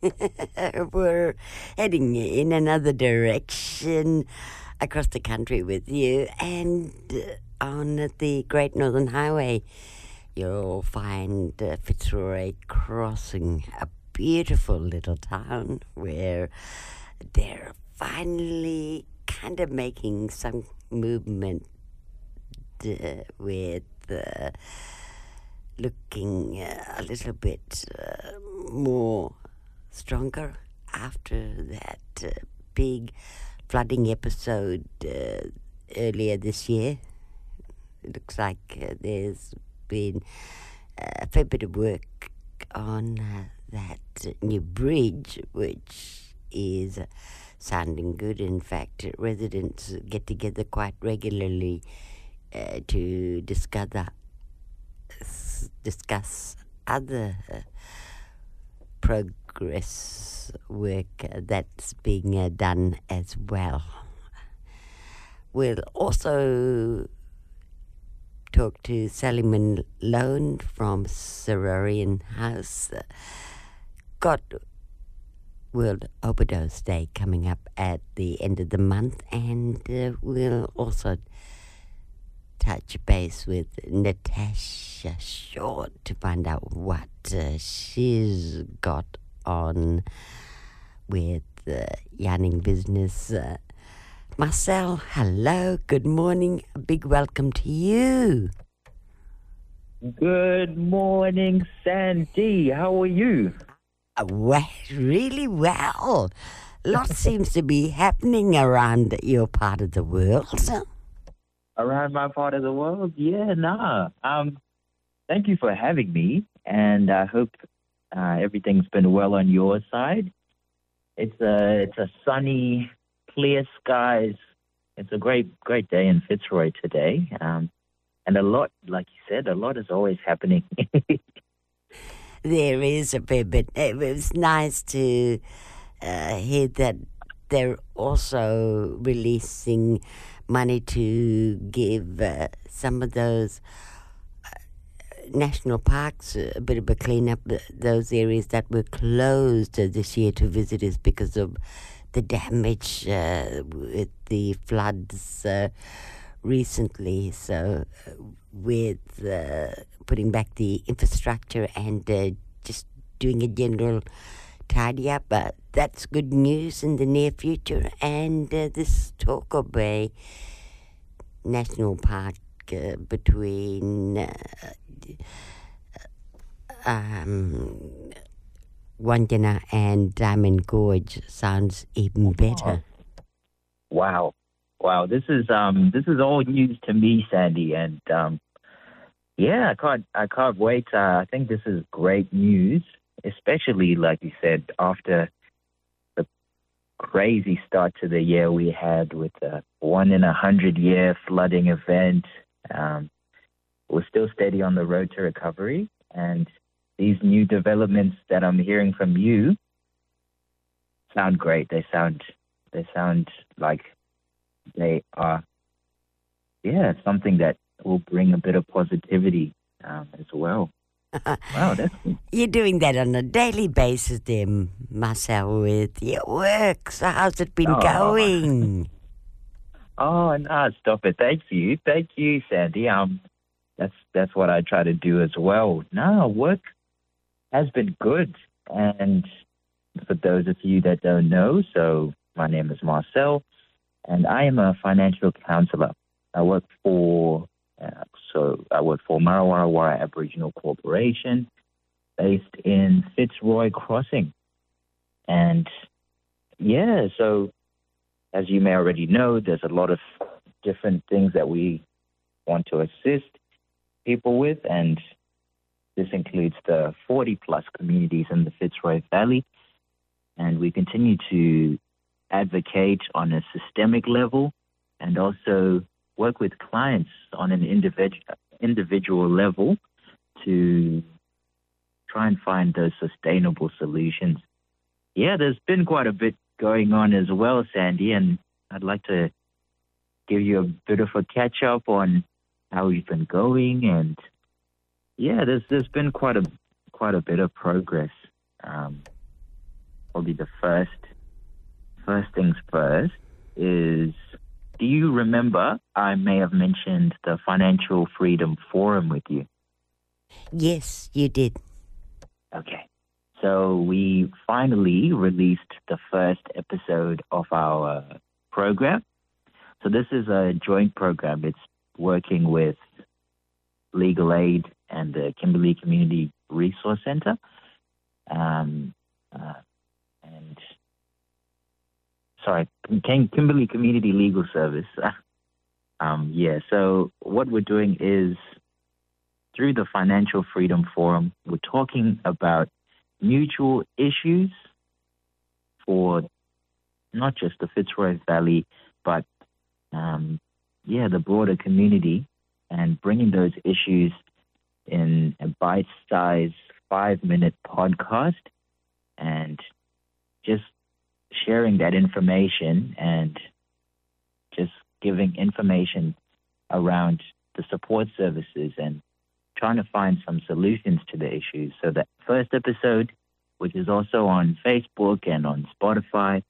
we're heading in another direction across the country with you, and uh, on the Great Northern Highway, you'll find uh, Fitzroy Crossing, a beautiful little town where they're finally kind of making some movement uh, with. Uh, looking uh, a little bit uh, more stronger after that uh, big flooding episode uh, earlier this year. It looks like uh, there's been a fair bit of work on uh, that new bridge, which is sounding good. In fact, residents get together quite regularly to discuss discuss other uh, progress work that's being uh, done as well. We'll also talk to Sally Malone from Sororian House. Got World Overdose Day coming up at the end of the month, and uh, we'll also touch base with Natasha Short to find out what uh, she's got on with uh, yarning business. Uh, Marcel, hello, good morning, a big welcome to you. Good morning, Sandy. How are you? Uh, well, really well. Lots seems to be happening around your part of the world around my part of the world? Yeah, nah. Um, thank you for having me, and I hope uh, everything's been well on your side. It's a it's a sunny, clear skies. It's a great great day in Fitzroy today, um, and a lot, like you said, a lot is always happening. there is a bit, but it was nice to uh, hear that they're also releasing money to give uh, some of those uh, national parks a bit of a clean up, uh, those areas that were closed this year to visitors because of the damage uh, with the floods uh, recently. So, uh, with putting back the infrastructure and just doing a general tidy up. But that's good news in the near future. And uh, this Talker Bay National Park uh, between uh, um, Windjana and Diamond Gorge sounds even better. Wow. Wow, this is um this is all news to me, Sandy, and um yeah, I can't I can't wait. Uh, I think this is great news especially like you said, after crazy start to the year we had with a one in a hundred year flooding event. Um, we're still steady on the road to recovery, and these new developments that I'm hearing from you sound great. They sound they sound like they are yeah something that will bring a bit of positivity um, as well wow, that's You're doing that on a daily basis, there, Marcel, with your work. So how's it been oh. going? oh no, stop it! Thank you, thank you, Sandy. Um, that's that's what I try to do as well. No, work has been good, and for those of you that don't know, so my name is Marcel, and I am a financial counselor. I work for uh, so I work for Marra Worra Worra Aboriginal Corporation based in Fitzroy Crossing. And yeah, so as you may already know, there's a lot of different things that we want to assist people with, and this includes the 40 plus communities in the Fitzroy Valley. And we continue to advocate on a systemic level and also work with clients on an individual individual level to try and find those sustainable solutions. Yeah, there's been quite a bit going on as well, Sandy, and I'd like to give you a bit of a catch up on how we've been going and yeah, there's there's been quite a quite a bit of progress. Um, probably the first first things first is do you remember I may have mentioned the Financial Freedom Forum with you? Yes, you did. Okay. So we finally released the first episode of our program. So this is a joint program. It's working with Legal Aid and the Kimberley Community Resource Center. Um, uh, and sorry, Kimberley Community Legal Service. um, yeah, so what we're doing is through the Financial Freedom Forum, we're talking about mutual issues for not just the Fitzroy Valley, but um, yeah, the broader community, and bringing those issues in a bite-sized five-minute podcast, and just sharing that information and just giving information around the support services and trying to find some solutions to the issues. So the first episode, which is also on Facebook and on Spotify.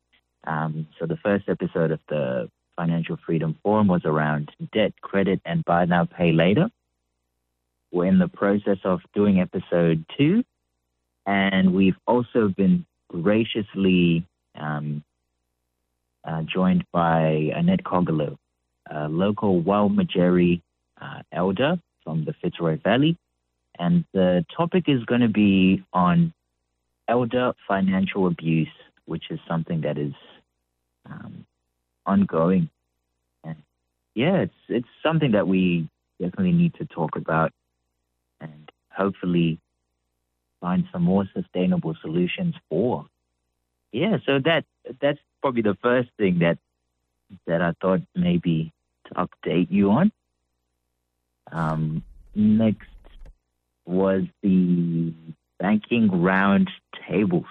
Um, so the first episode of the Financial Freedom Forum was around debt, credit, and buy now, pay later. We're in the process of doing episode two, and we've also been graciously um, uh, joined by Annette Cogolo, a local Walmajarri uh, elder from the Fitzroy Valley. And the topic is going to be on elder financial abuse, which is something that is um, ongoing. And yeah, it's it's something that we definitely need to talk about and hopefully find some more sustainable solutions for. Yeah, so that that's probably the first thing that that I thought maybe to update you on. Um, next was the banking round tables.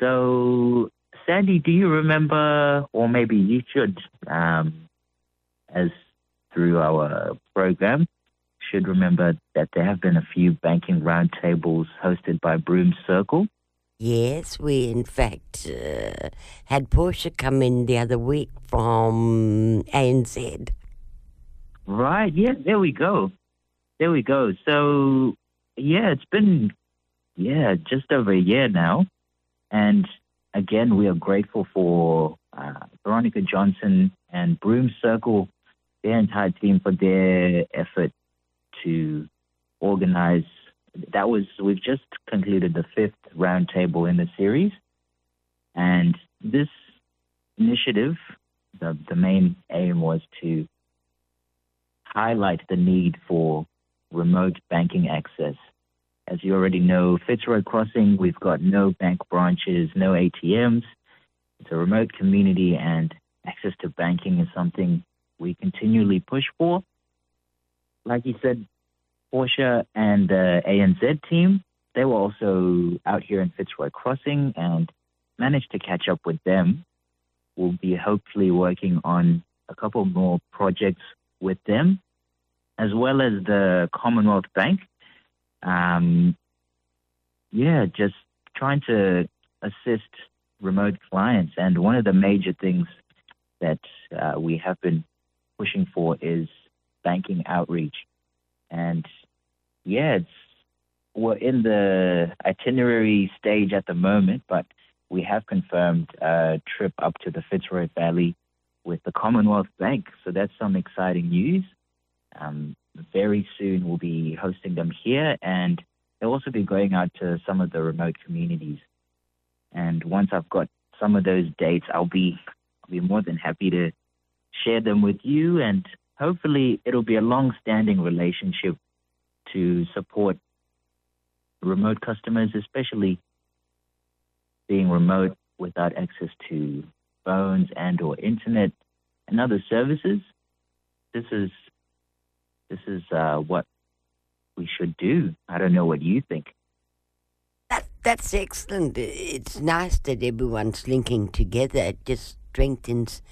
So, Sandy, do you remember, or maybe you should, um, as through our program, should remember that there have been a few banking roundtables hosted by Broome Circle. Yes, we in fact uh, had Portia come in the other week from ANZ. Right. Yeah. There we go. There we go. So yeah, it's been yeah just over a year now, and again we are grateful for uh, Veronica Johnson and Broome Circle, their entire team for their effort to organize. That was we've just concluded the fifth roundtable in the series, and this initiative, the the main aim was to highlight the need for remote banking access. As you already know, Fitzroy Crossing, we've got no bank branches, no ATMs. It's a remote community, and access to banking is something we continually push for. Like you said, Portia and the ANZ team, they were also out here in Fitzroy Crossing and managed to catch up with them. We'll be hopefully working on a couple more projects with them, as well as the Commonwealth Bank. Um, yeah, just trying to assist remote clients. And one of the major things that uh, we have been pushing for is banking outreach. And yeah, it's we're in the itinerary stage at the moment, but we have confirmed a trip up to the Fitzroy Valley with the Commonwealth Bank. So that's some exciting news. Um, very soon we'll be hosting them here, and they'll also be going out to some of the remote communities. And once I've got some of those dates, I'll be I'll be more than happy to share them with you, and hopefully it'll be a long-standing relationship to support remote customers, especially being remote without access to phones and or internet and other services. This is this is uh, what we should do. I don't know what you think. That, that's excellent. It's nice that everyone's linking together. It just strengthens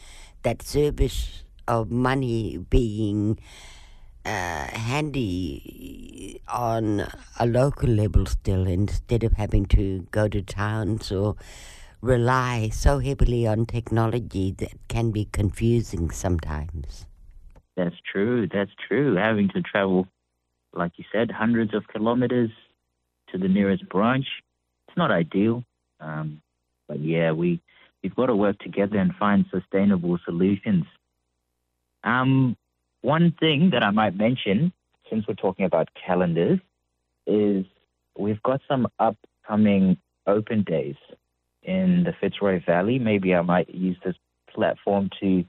that service of money being uh, handy on a local level still instead of having to go to towns or rely so heavily on technology that can be confusing sometimes. That's true. That's true. Having to travel, like you said, hundreds of kilometers to the nearest branch, it's not ideal. Um, but yeah, we we've got to work together and find sustainable solutions. Um, one thing that I might mention, since we're talking about calendars, is we've got some upcoming open days in the Fitzroy Valley. Maybe I might use this platform to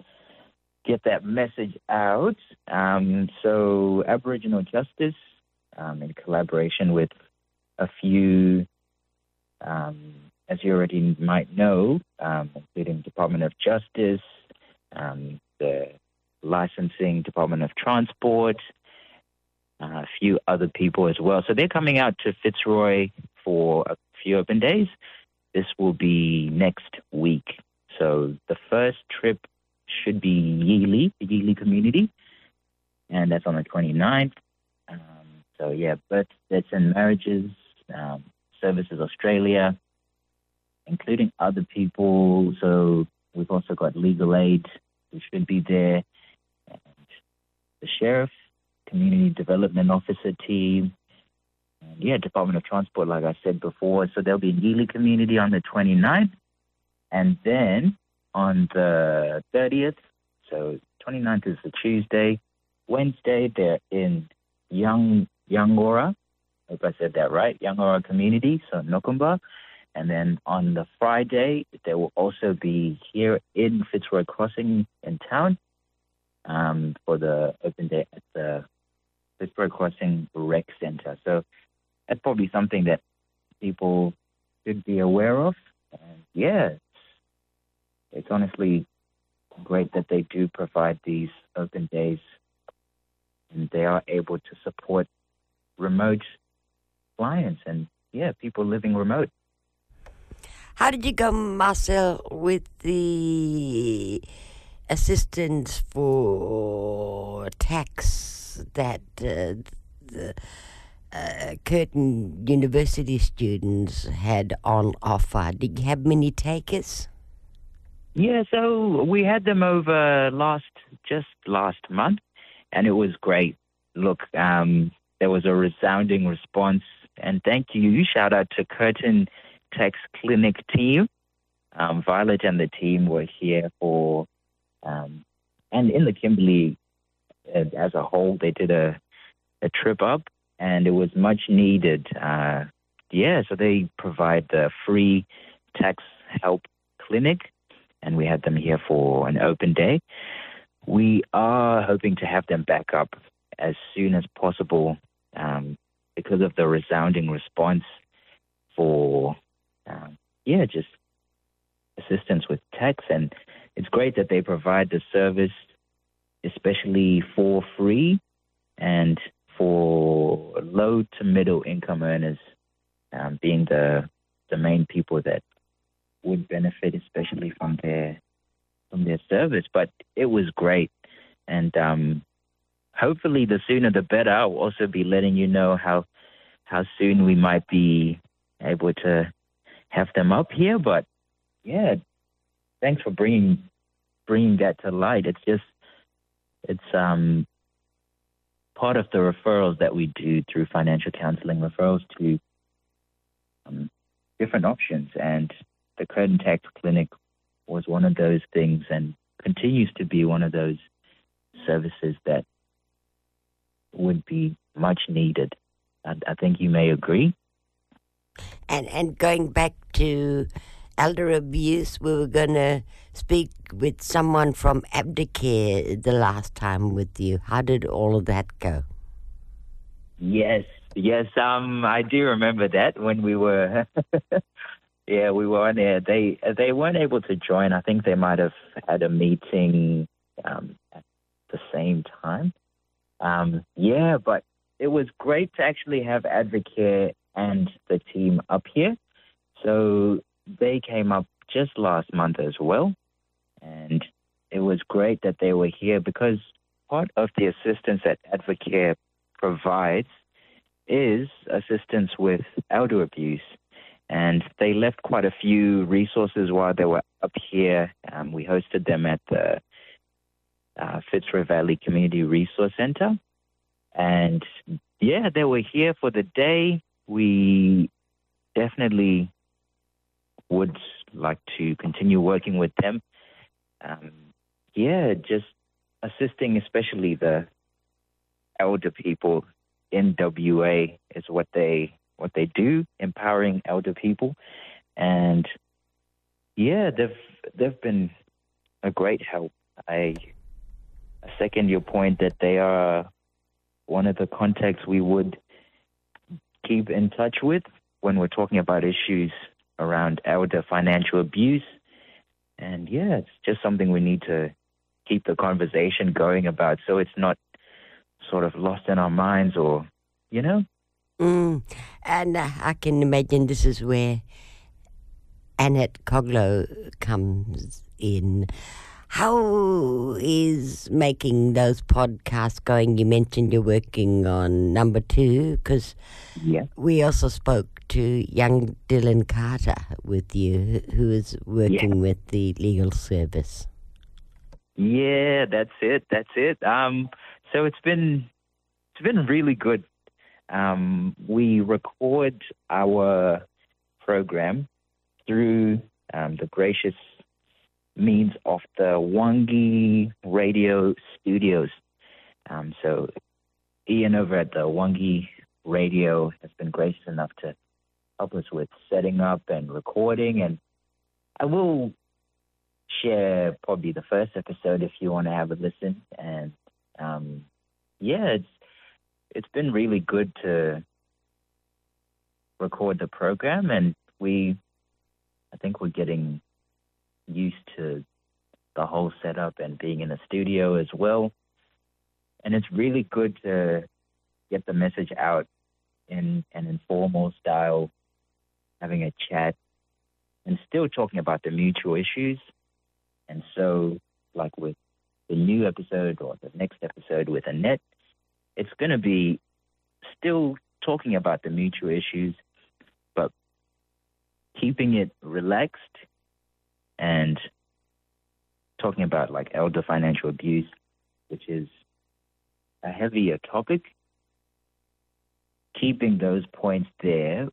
get that message out. Um, so, Aboriginal Justice, um, in collaboration with a few, um, as you already might know, um, including Department of Justice, um, the Licensing Department of Transport, uh, a few other people as well. So they're coming out to Fitzroy for a few open days. This will be next week. So the first trip should be Yiyili, the Yiyili community, and that's on the 29th. Um, so yeah, births, deaths, and marriages, um, Services Australia, including other people. So we've also got Legal Aid, who should be there, the sheriff, community development officer team, and yeah, Department of Transport, like I said before. So there'll be a Yiyili community on the 29th. And then on the 30th, so 29th is the Tuesday. Wednesday, they're in Young Yungngora. Hope I said that right. Yungngora community, so Noonkanbah. And then on the Friday, there will also be here in Fitzroy Crossing in town um, for the open day at the Fitzroy Crossing Rec Center. So that's probably something that people should be aware of. And yeah, it's, it's honestly great that they do provide these open days and they are able to support remote clients and yeah, people living remote. How did you go, Marcel, with the assistance for tax that uh, the uh, Curtin University students had on offer. Did you have many takers? Yeah, so we had them over last, just last month, and it was great. Look, um, there was a resounding response, and thank you. Shout out to Curtin Tax Clinic team. Um, Violet and the team were here for, um, and in the Kimberley uh, as a whole, they did a, a trip up and it was much needed. Uh, yeah, so they provide the free tax help clinic, and we had them here for an open day. We are hoping to have them back up as soon as possible um, because of the resounding response for, um, yeah, just assistance with tax. And it's great that they provide the service, especially for free. And for low to middle income earners um, being the the main people that would benefit, especially from their from their service. But it was great, and um, hopefully, the sooner the better. I'll also be letting you know how how soon we might be able to have them up here. But yeah, thanks for bringing bringing that to light. It's just it's um part of the referrals that we do through financial counseling, referrals to um, different options. And the Curtin Tax Clinic was one of those things and continues to be one of those services that would be much needed. I, I think you may agree. And and going back to elder abuse, we were going to speak with someone from Advocare the last time with you. How did all of that go? Yes, yes. Um, I do remember that when we were, yeah, we were on there. They they weren't able to join. I think they might have had a meeting um, at the same time. Um, yeah, but it was great to actually have Advocare and the team up here. So they came up just last month as well. And it was great that they were here because part of the assistance that Advocare provides is assistance with elder abuse. And they left quite a few resources while they were up here. Um, we hosted them at the uh, Fitzroy Valley Community Resource Center. And yeah, they were here for the day. We definitely would like to continue working with them. Um, yeah, just assisting, especially the elder people in WA, is what they what they do, empowering elder people, and yeah, they've they've been a great help. I second your point that they are one of the contacts we would keep in touch with when we're talking about issues around elder financial abuse. And yeah, it's just something we need to keep the conversation going about so it's not sort of lost in our minds or, you know? Mm. And uh, I can imagine this is where Annette Coglow comes in. How is making those podcasts going? You mentioned you're working on number two because Yeah. we also spoke to young Dylan Carter with you, who is working with the legal service. Yeah, that's it. That's it. Um, so it's been it's been really good. Um, we record our program through um, the gracious means of the Wangki Radio Studios. Um, so Ian over at the Wangki Radio has been gracious enough to help us with setting up and recording, and I will share probably the first episode if you want to have a listen. And um, yeah, it's it's been really good to record the program, and we I think we're getting used to the whole setup and being in a studio as well. And it's really good to get the message out in an informal style, having a chat, and still talking about the mutual issues. And so, like with the new episode or the next episode with Annette, it's going to be still talking about the mutual issues, but keeping it relaxed and talking about like elder financial abuse, which is a heavier topic. Keeping those points there,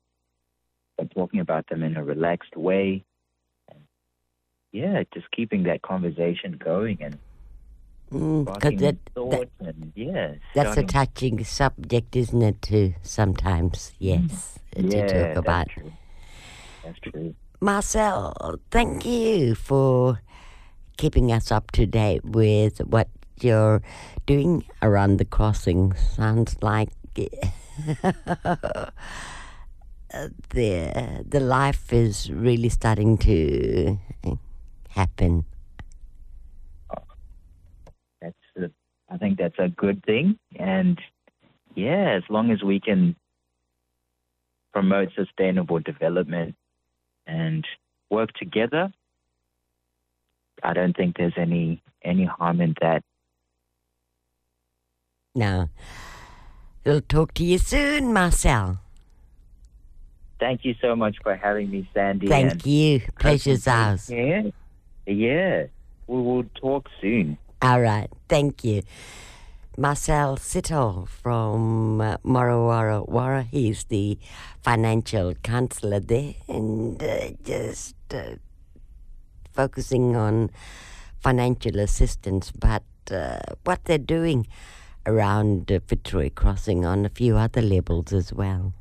but talking about them in a relaxed way. And yeah, just keeping that conversation going and Mm, 'cause sparking that, that, and yeah. that's a touching subject, isn't it, too, sometimes? Yes, Mm. yeah, to talk about. That's true. That's true. Marcel, thank you for keeping us up to date with what you're doing around the crossing. Sounds like the the life is really starting to happen. That's a, I think that's a good thing, and yeah, as long as we can promote sustainable development and work together, I don't think there's any any harm in that. Now, we'll talk to you soon, Marcel. Thank you so much for having me, Sandy. Thank you. Pleasure's ours. Yeah, yeah. We will talk soon. All right. Thank you. Marcel Sitole from uh, Marra Worra Worra. He's the financial counselor there and uh, just uh, focusing on financial assistance, but uh, what they're doing around Fitzroy Crossing on a few other levels as well.